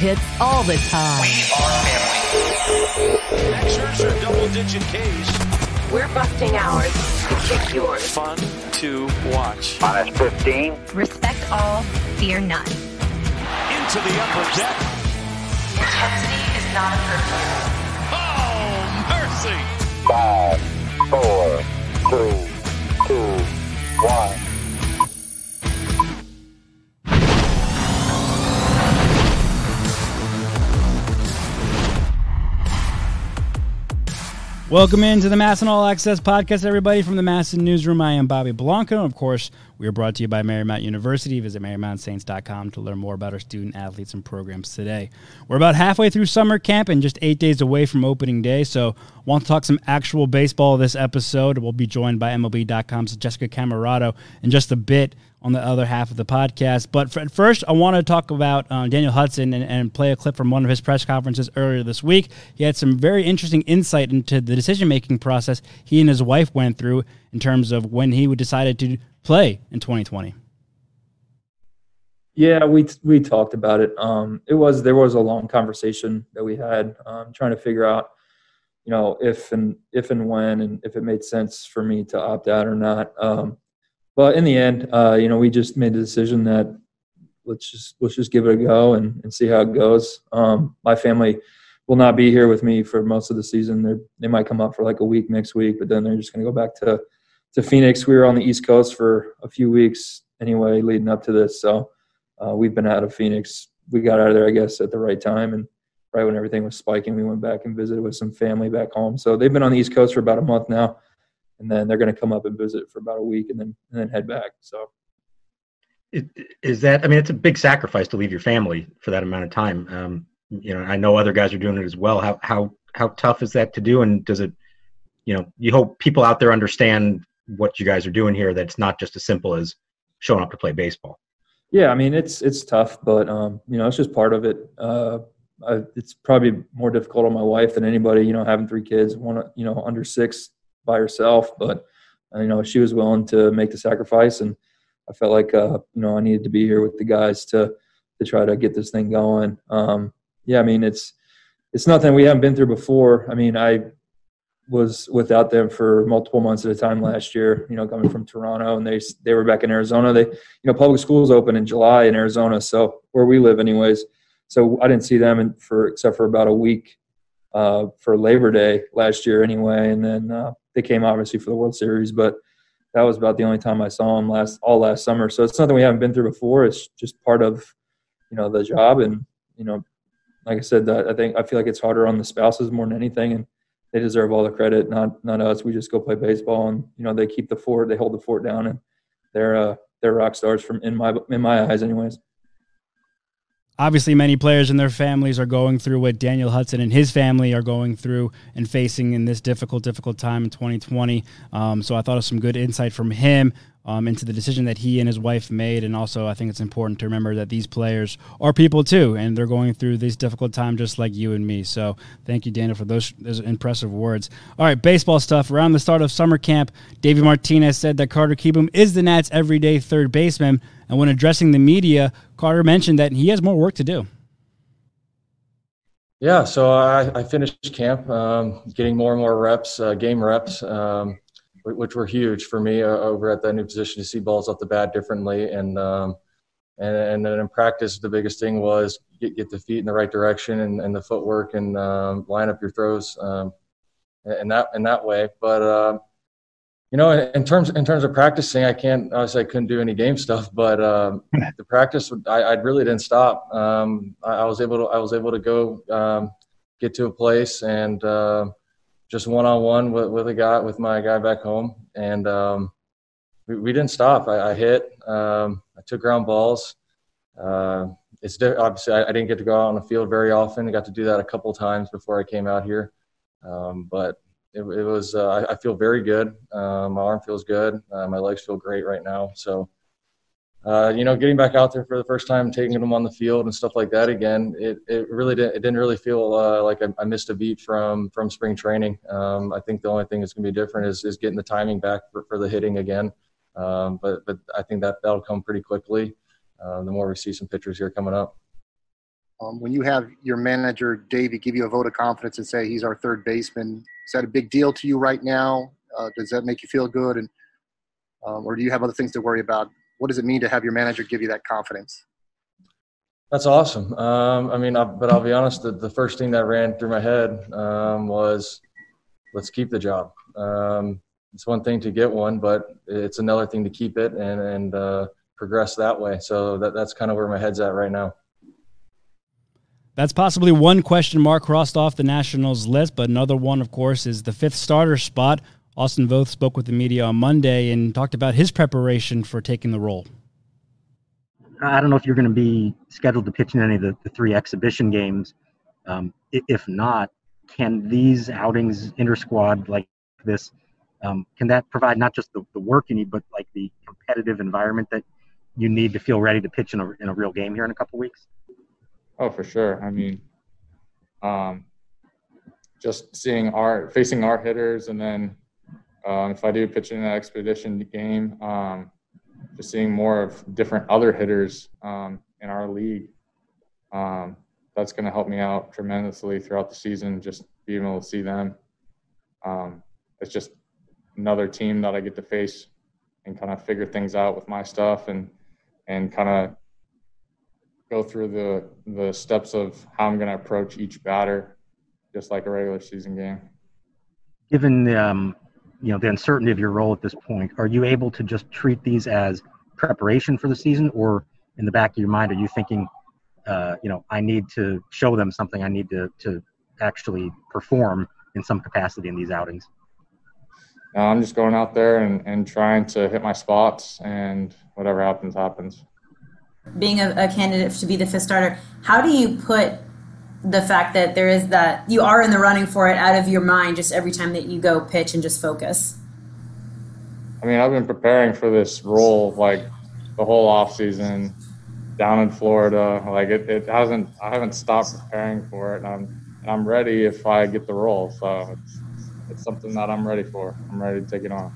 hits all the time. We are family. Max Scherzer, double-digit Ks. We're busting ours to kick yours. Fun to watch. Minus 15. Respect all, fear none. Into the upper deck. Intensity is not a curfew. Oh, mercy. Five, four, three, two, one. Welcome into the MASN All Access podcast, everybody from the MASN Newsroom. I am Bobby Blanco. Of course, we are brought to you by Marymount University. Visit MarymountSaints.com to learn more about our student athletes and programs today. We're about halfway through summer camp and just eight days away from opening day, so want to talk some actual baseball this episode. We'll be joined by MLB.com's Jessica Camerato in just a bit on the other half of the podcast. But for, first, I want to talk about uh, Daniel Hudson and, and, play a clip from one of his press conferences earlier this week. He had some very interesting insight into the decision making process he and his wife went through in terms of when he decided to play in 2020. Yeah, we we talked about it. Um, it was there was a long conversation that we had, um, trying to figure out, you know, if and if and when and if it made sense for me to opt out or not. Um, but in the end, uh, you know, we just made the decision that let's just let's just give it a go and, and see how it goes. Um, my family will not be here with me for most of the season. They they might come up for like a week next week, but then they're just going to go back to to Phoenix. We were on the East Coast for a few weeks anyway, leading up to this. So uh, we've been out of Phoenix. We got out of there, I guess, at the right time and right when everything was spiking. We went back and visited with some family back home. So they've been on the East Coast for about a month now and then they're going to come up and visit for about a week and then and then head back. So is that? I mean, it's a big sacrifice to leave your family for that amount of time. Um, you know, I know other guys are doing it as well. How how how tough is that to do? And does it? You know, you hope people out there understand what you guys are doing here. That it's not just as simple as showing up to play baseball. Yeah, I mean it's it's tough, but um, you know it's just part of it. Uh, I, it's probably more difficult on my wife than anybody. You know, having three kids, one you know under six, by herself, but you know she was willing to make the sacrifice, and I felt like uh, you know I needed to be here with the guys to to try to get this thing going. Um, yeah, I mean it's it's nothing we haven't been through before. I mean I was without them for multiple months at a time last year. You know, coming from Toronto, and they they were back in Arizona. They you know public schools open in July in Arizona, so where we live, anyways. So I didn't see them in, for except for about a week uh, for Labor Day last year, anyway, and then uh, they came obviously for the World Series, but that was about the only time I saw them last all last summer. So it's something we haven't been through before. It's just part of you know the job, and you know, like I said, I think I feel like it's harder on the spouses more than anything, and they deserve all the credit, not not us. We just go play baseball, and you know they keep the fort, they hold the fort down, and they're uh, they're rock stars from in my in my eyes, anyways obviously many players and their families are going through what Daniel Hudson and his family are going through and facing in this difficult, difficult time in 2020. Um, so I thought of some good insight from him um, into the decision that he and his wife made. And also, I think it's important to remember that these players are people too, and they're going through this difficult time just like you and me. So thank you, Daniel, for those, those impressive words. All right, baseball stuff. Around the start of summer camp, David Martinez said that Carter Kieboom is the Nats' everyday third baseman. And when addressing the media, Carter mentioned that he has more work to do. Yeah, so I, I finished camp, um, getting more and more reps, uh, game reps. Um, which were huge for me uh, over at that new position to see balls off the bat differently. And um, and and then in practice, the biggest thing was get get the feet in the right direction and, and the footwork and um, line up your throws um, in that in that way. But uh, you know, in, in, terms in terms of practicing, I can't obviously I couldn't do any game stuff, but um, the practice I, I, really didn't stop. Um, I, I, was able to I was able to go um, get to a place and uh, just one on one with a guy with my guy back home, and um, we, we, didn't stop. I, I hit, um, I took ground balls. Uh, it's obviously I, I, didn't get to go out on the field very often. I got to do that a couple times before I came out here, um, but it, it was. Uh, I, I, feel very good. Uh, my arm feels good. Uh, my legs feel great right now. So uh, you know, getting back out there for the first time, taking them on the field and stuff like that again, it, it really didn't, it didn't really feel uh, like I, I, missed a beat from from spring training. Um, I think the only thing that's going to be different is, is getting the timing back for, for the hitting again. Um, but but I think that that'll come pretty quickly. Uh, the more we see some pitchers here coming up. Um, when you have your manager Davey give you a vote of confidence and say he's our third baseman, is that a big deal to you right now? Uh, does that make you feel good, and um, or do you have other things to worry about? What does it mean to have your manager give you that confidence? That's awesome. Um, I mean, I, but I'll be honest. The, the first thing that ran through my head um, was, let's keep the job. Um, it's one thing to get one, but it's another thing to keep it and and uh, progress that way. So that that's kind of where my head's at right now. That's possibly one question mark crossed off the Nationals list, but another one, of course, is the fifth starter spot. Austin Voth spoke with the media on Monday and talked about his preparation for taking the role. I don't know if you're going to be scheduled to pitch in any of the, the three exhibition games. Um, if not, can these outings, inter squad like this, um, can that provide not just the, the work you need, but like the competitive environment that you need to feel ready to pitch in a, in a real game here in a couple weeks? Oh, for sure. I mean, um, just seeing our facing our hitters, and then um, if I do pitch in an expedition game, um, just seeing more of different other hitters um, in our league. Um, that's going to help me out tremendously throughout the season. Just being able to see them. Um, it's just another team that I get to face and kind of figure things out with my stuff and and kind of go through the the steps of how I'm going to approach each batter, just like a regular season game. Given the um, you know the uncertainty of your role at this point, are you able to just treat these as preparation for the season, or in the back of your mind, are you thinking, uh, you know, I need to show them something, I need to to actually perform in some capacity in these outings? No, I'm just going out there and, and trying to hit my spots, and whatever happens, happens being a, a, candidate to be the fifth starter, how do you put the fact that there is that you are in the running for it out of your mind just every time that you go pitch and just focus? I mean, I've been preparing for this role like the whole off season down in Florida. Like it, it hasn't, I haven't stopped preparing for it. And I'm, I'm ready if I get the role. So it's, it's something that I'm ready for. I'm ready to take it on.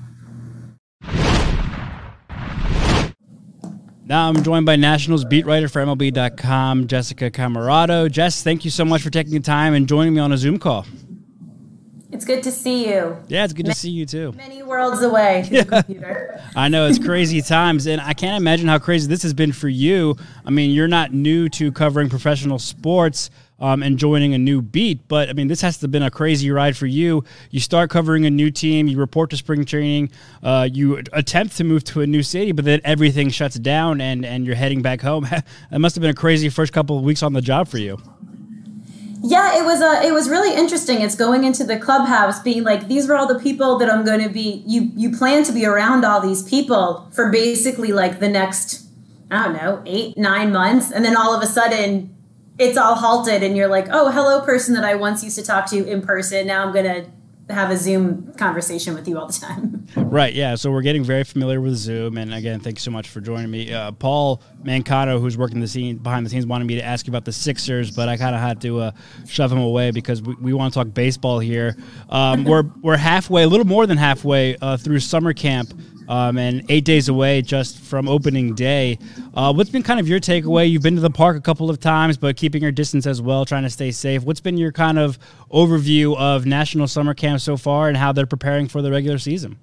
Now I'm joined by Nationals beat writer for MLB.com, Jessica Camerato. Jess, thank you so much for taking the time and joining me on a Zoom call. It's good to see you. Yeah, it's good many, to see you too. Many worlds away yeah. I know it's crazy times, and I can't imagine how crazy this has been for you. I mean, you're not new to covering professional sports um, and joining a new beat. But I mean, this has to have been a crazy ride for you. You start covering a new team, you report to spring training, uh, you attempt to move to a new city, but then everything shuts down and, and you're heading back home. it must have been a crazy first couple of weeks on the job for you. Yeah, it was uh, it was really interesting. It's going into the clubhouse, being like, these are all the people that I'm going to be. You you plan to be around all these people for basically like the next, I don't know, eight nine months, and then all of a sudden it's all halted and you're like, oh, hello, person that I once used to talk to in person. Now I'm to have a Zoom conversation with you all the time. Right. Yeah. So we're getting very familiar with Zoom. And again, thanks so much for joining me. Uh, Paul Mancato, who's working the scene behind the scenes, wanted me to ask you about the Sixers, but I kind of had to uh, shove him away because we, we want to talk baseball here. Um, we're we're halfway, a little more than halfway uh, through summer camp um, and eight days away just from opening day. Uh, what's been kind of your takeaway? You've been to the park a couple of times, but keeping your distance as well, trying to stay safe. What's been your kind of overview of National Summer Camp so far and how they're preparing for the regular season?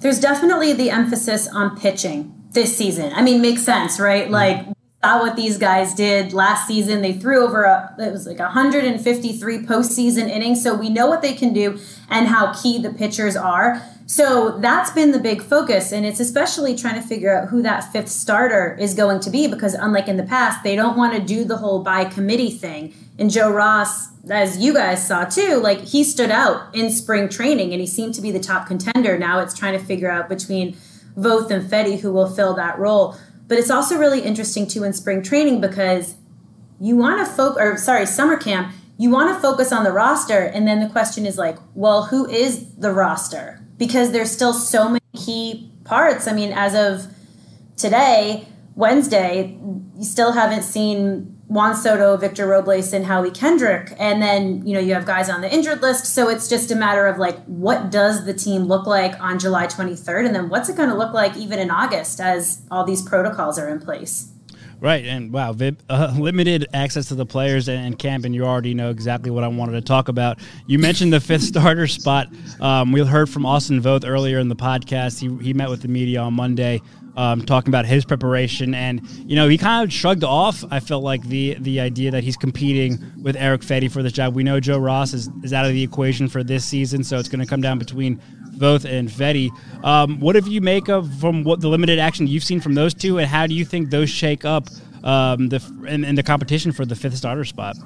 There's definitely the emphasis on pitching this season. I mean, makes sense, right? Mm-hmm. Like, saw what these guys did last season. They threw over a, it was like 153 postseason innings. So we know what they can do and how key the pitchers are. So that's been the big focus. And it's especially trying to figure out who that fifth starter is going to be because, unlike in the past, they don't want to do the whole by committee thing. And Joe Ross, as you guys saw too, like he stood out in spring training and he seemed to be the top contender. Now it's trying to figure out between Voth and Fedde who will fill that role. But it's also really interesting too in spring training because you want to focus, or sorry, summer camp, you want to focus on the roster. And then the question is like, well, who is the roster? because there's still so many key parts. I mean, as of today, Wednesday, you still haven't seen Juan Soto, Victor Robles, and Howie Kendrick. And then, you know, you have guys on the injured list. So it's just a matter of like, what does the team look like on July 23rd? And then what's it going to look like even in August as all these protocols are in place? Right, and wow, Vib, uh, limited access to the players and, camp, and you already know exactly what I wanted to talk about. You mentioned the fifth starter spot. Um, we heard from Austin Voth earlier in the podcast. He, he met with the media on Monday, um, talking about his preparation, and you know he kind of shrugged off. I felt like the the idea that he's competing with Eric Fedde for this job. We know Joe Ross is, is out of the equation for this season, so it's going to come down between Voth and Fedde. Um, what have you make of from what the limited action you've seen from those two, and how do you think those shake up um, the in the competition for the fifth starter spot?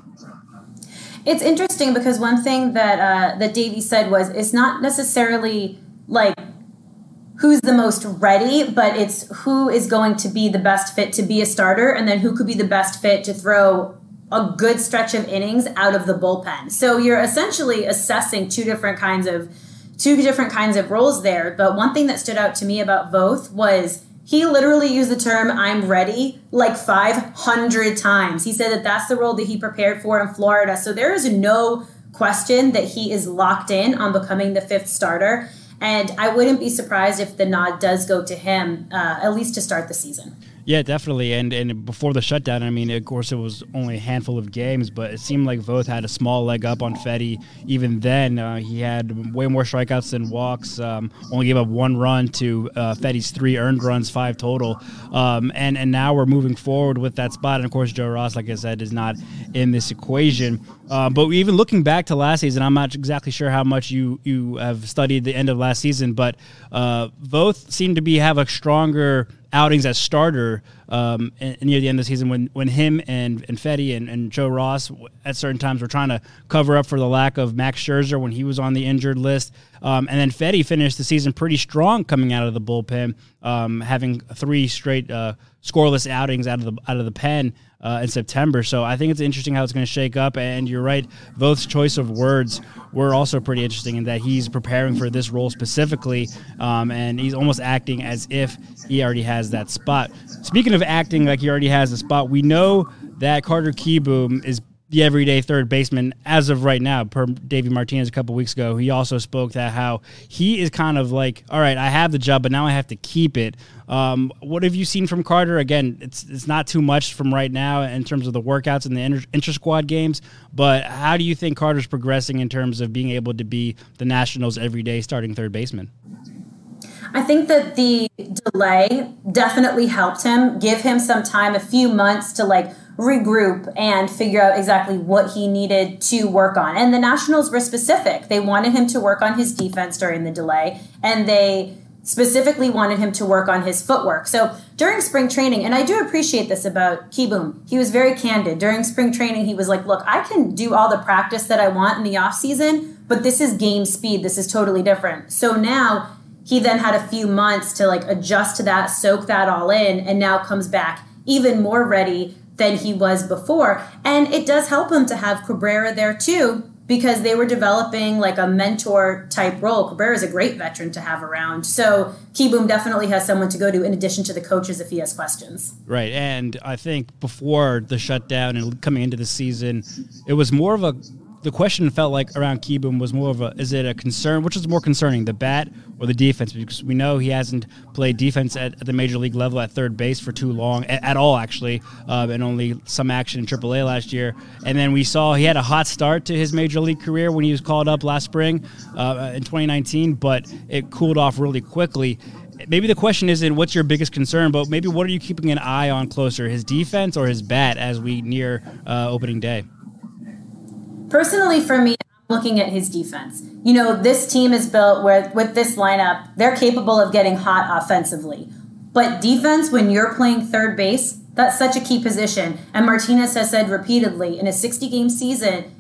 It's interesting because one thing that uh, that Davey said was it's not necessarily like who's the most ready, but it's who is going to be the best fit to be a starter, and then who could be the best fit to throw a good stretch of innings out of the bullpen. So you're essentially assessing two different kinds of two different kinds of roles there. But one thing that stood out to me about Voth was he literally used the term I'm ready like 500 times. He said that that's the role that he prepared for in Florida. So there is no question that he is locked in on becoming the fifth starter. And I wouldn't be surprised if the nod does go to him, uh, at least to start the season. Yeah, definitely. And and before the shutdown, I mean, of course, it was only a handful of games, but it seemed like Voth had a small leg up on Fedde. Even then, uh, he had way more strikeouts than walks. Um, only gave up one run to uh, Fedde's three earned runs, five total. Um, and and now we're moving forward with that spot. And of course, Joe Ross, like I said, is not in this equation. Uh, but even looking back to last season, I'm not exactly sure how much you you have studied the end of last season, but uh, Voth seemed to be have a stronger outings as starter um, near the end of the season when, when him and, and Fedde and, and Joe Ross at certain times were trying to cover up for the lack of Max Scherzer when he was on the injured list. Um, and then Fedde finished the season pretty strong coming out of the bullpen, um, having three straight uh, scoreless outings out of the out of the pen uh, in September. So I think it's interesting how it's going to shake up. And you're right, Voth's choice of words were also pretty interesting in that he's preparing for this role specifically, um, and he's almost acting as if he already has that spot. Speaking of acting like he already has a spot, we know that Carter Kieboom is the everyday third baseman as of right now, per Davey Martinez a couple weeks ago. He also spoke that how he is kind of like, all right, I have the job, but now I have to keep it. Um, what have you seen from Carter? Again, it's it's not too much from right now in terms of the workouts and the inter, inter squad games, but how do you think Carter's progressing in terms of being able to be the Nationals' everyday starting third baseman? I think that the delay definitely helped him, give him some time, a few months to like regroup and figure out exactly what he needed to work on. And the Nationals were specific. They wanted him to work on his defense during the delay, and they specifically wanted him to work on his footwork. So during spring training, and I do appreciate this about Kieboom, he was very candid. During spring training, he was like, Look, I can do all the practice that I want in the off season, but this is game speed. This is totally different. So now he then had a few months to like adjust to that, soak that all in, and now comes back even more ready than he was before. And it does help him to have Cabrera there too, because they were developing like a mentor type role. Cabrera is a great veteran to have around. So Kieboom definitely has someone to go to in addition to the coaches if he has questions. Right. And I think before the shutdown and coming into the season, it was more of a the question felt like around Kieboom was more of a is it a concern which is more concerning the bat or the defense? Because we know he hasn't played defense at, at the major league level at third base for too long at, at all actually uh, and only some action in AAA last year. And then we saw he had a hot start to his major league career when he was called up last spring uh, in 2019 but it cooled off really quickly. Maybe the question isn't what's your biggest concern, but maybe what are you keeping an eye on closer, his defense or his bat as we near uh, opening day? Personally, for me, I'm looking at his defense. You know, this team is built where with this lineup, they're capable of getting hot offensively. But defense, when you're playing third base, that's such a key position. And Martinez has said repeatedly in a 60 game season,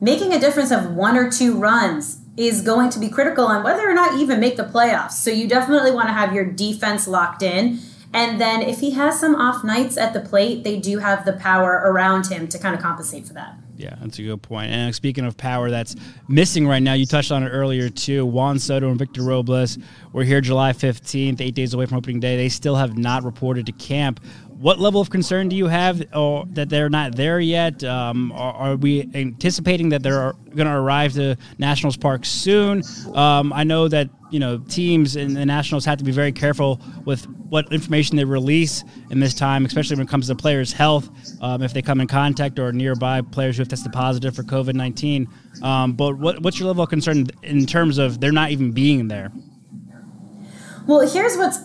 making a difference of one or two runs is going to be critical on whether or not you even make the playoffs. So you definitely want to have your defense locked in. And then if he has some off nights at the plate, they do have the power around him to kind of compensate for that. Yeah, that's a good point. And speaking of power that's missing right now, you touched on it earlier too. Juan Soto and Victor Robles were here July 15th, eight days away from opening day. They still have not reported to camp. What level of concern do you have or that they're not there yet? Um, are, are, we anticipating that they're going to arrive to Nationals Park soon? Um, I know that you know teams in the Nationals have to be very careful with what information they release in this time, especially when it comes to players' health, um, if they come in contact or nearby players who have tested positive for COVID nineteen. Um, but what, what's your level of concern in terms of they're not even being there? Well, here's what's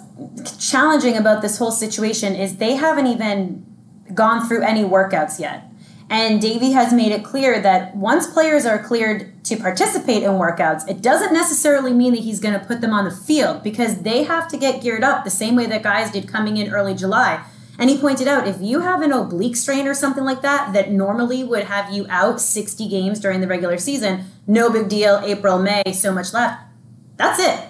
challenging about this whole situation is they haven't even gone through any workouts yet. And Davey has made it clear that once players are cleared to participate in workouts, it doesn't necessarily mean that he's going to put them on the field because they have to get geared up the same way that guys did coming in early July. And he pointed out if you have an oblique strain or something like that, that normally would have you out 60 games during the regular season, no big deal, April, May, so much left. That's it.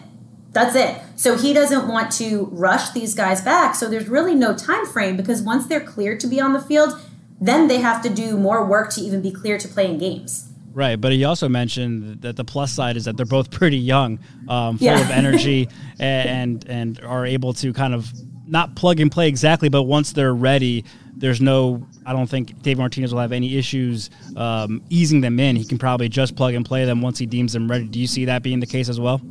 That's it. So he doesn't want to rush these guys back. So there's really no time frame because once they're cleared to be on the field, then they have to do more work to even be clear to play in games. Right, but he also mentioned that the plus side is that they're both pretty young, um, full Yeah. of energy, and and are able to kind of not plug and play exactly, but once they're ready, there's no. I don't think Dave Martinez will have any issues um, easing them in. He can probably just plug and play them once he deems them ready. Do you see that being the case as well?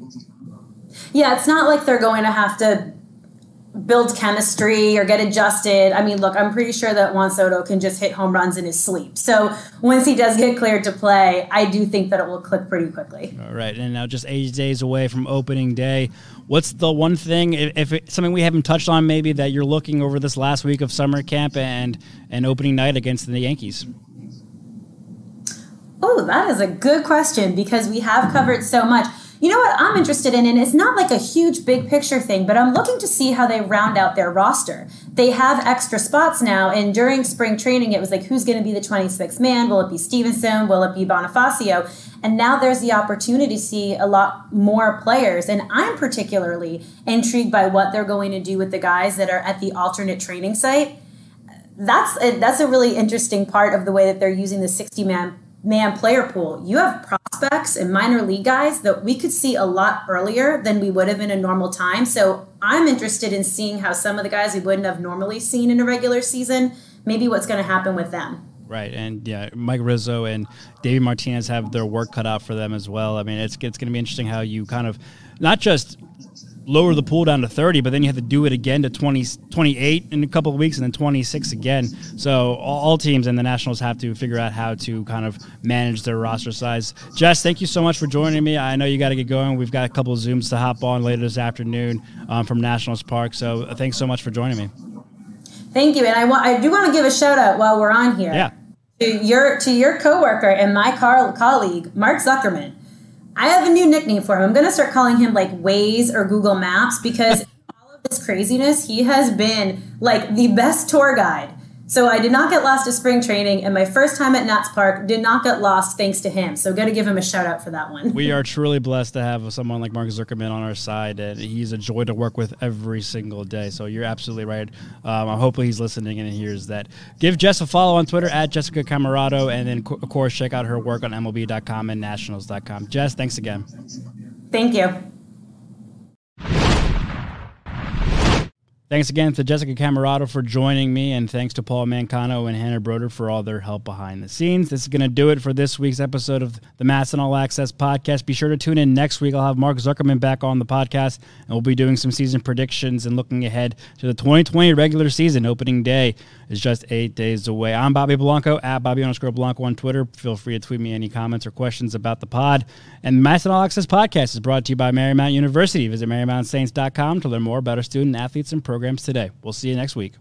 Yeah, it's not like they're going to have to build chemistry or get adjusted. I mean, look, I'm pretty sure that Juan Soto can just hit home runs in his sleep. So once he does get cleared to play, I do think that it will click pretty quickly. All right, and now just eight days away from opening day. What's the one thing, if, if something we haven't touched on, maybe that you're looking over this last week of summer camp and and opening night against the Yankees? Oh, that is a good question because we have covered so much. You know what I'm interested in, and it's not like a huge big picture thing, but I'm looking to see how they round out their roster. They have extra spots now, and during spring training, it was like, who's going to be the 26th man? Will it be Stevenson? Will it be Bonifacio? And now there's the opportunity to see a lot more players, and I'm particularly intrigued by what they're going to do with the guys that are at the alternate training site that's a, that's a really interesting part of the way that they're using the 60 man man player pool. You have prospects and minor league guys that we could see a lot earlier than we would have in a normal time. So I'm interested in seeing how some of the guys we wouldn't have normally seen in a regular season, maybe what's going to happen with them. Right, and yeah, Mike Rizzo and David Martinez have their work cut out for them as well. I mean, it's it's going to be interesting how you kind of not just lower the pool down to 30, but then you have to do it again to 20, 28 in a couple of weeks and then 26 again. So all, all teams and the Nationals have to figure out how to kind of manage their roster size. Jess, thank you so much for joining me. I know you got to get going. We've got a couple of Zooms to hop on later this afternoon um, from Nationals Park. So uh, thanks so much for joining me. Thank you, and I want I do want to give a shout out while we're on here. Yeah. To your to your coworker and my car- colleague Mark Zuckerman. I have a new nickname for him. I'm going to start calling him like Waze or Google Maps because all of this craziness, he has been like the best tour guide. So I did not get lost at spring training, and my first time at Nats Park did not get lost thanks to him. So got to give him a shout out for that one. we are truly blessed to have someone like Mark Zuckerman on our side, and he's a joy to work with every single day. So you're absolutely right. Um, hopefully he's listening and hears that. Give Jess a follow on Twitter at Jessica Camerato, and then of course check out her work on MLB.com and Nationals.com. Jess, thanks again. Thank you. Thanks again to Jessica Camerato for joining me, and thanks to Paul Mancano and Hannah Broder for all their help behind the scenes. This is going to do it for this week's episode of the MASN All Access podcast. Be sure to tune in next week. I'll have Mark Zuckerman back on the podcast, and we'll be doing some season predictions and looking ahead to the 2020 regular season. Opening day is just eight days away. I'm Bobby Blanco at Bobby underscore Blanco on Twitter. Feel free to tweet me any comments or questions about the pod. And the All Access podcast is brought to you by Marymount University. Visit MarymountSaints.com to learn more about our student athletes and programs today. We'll see you next week.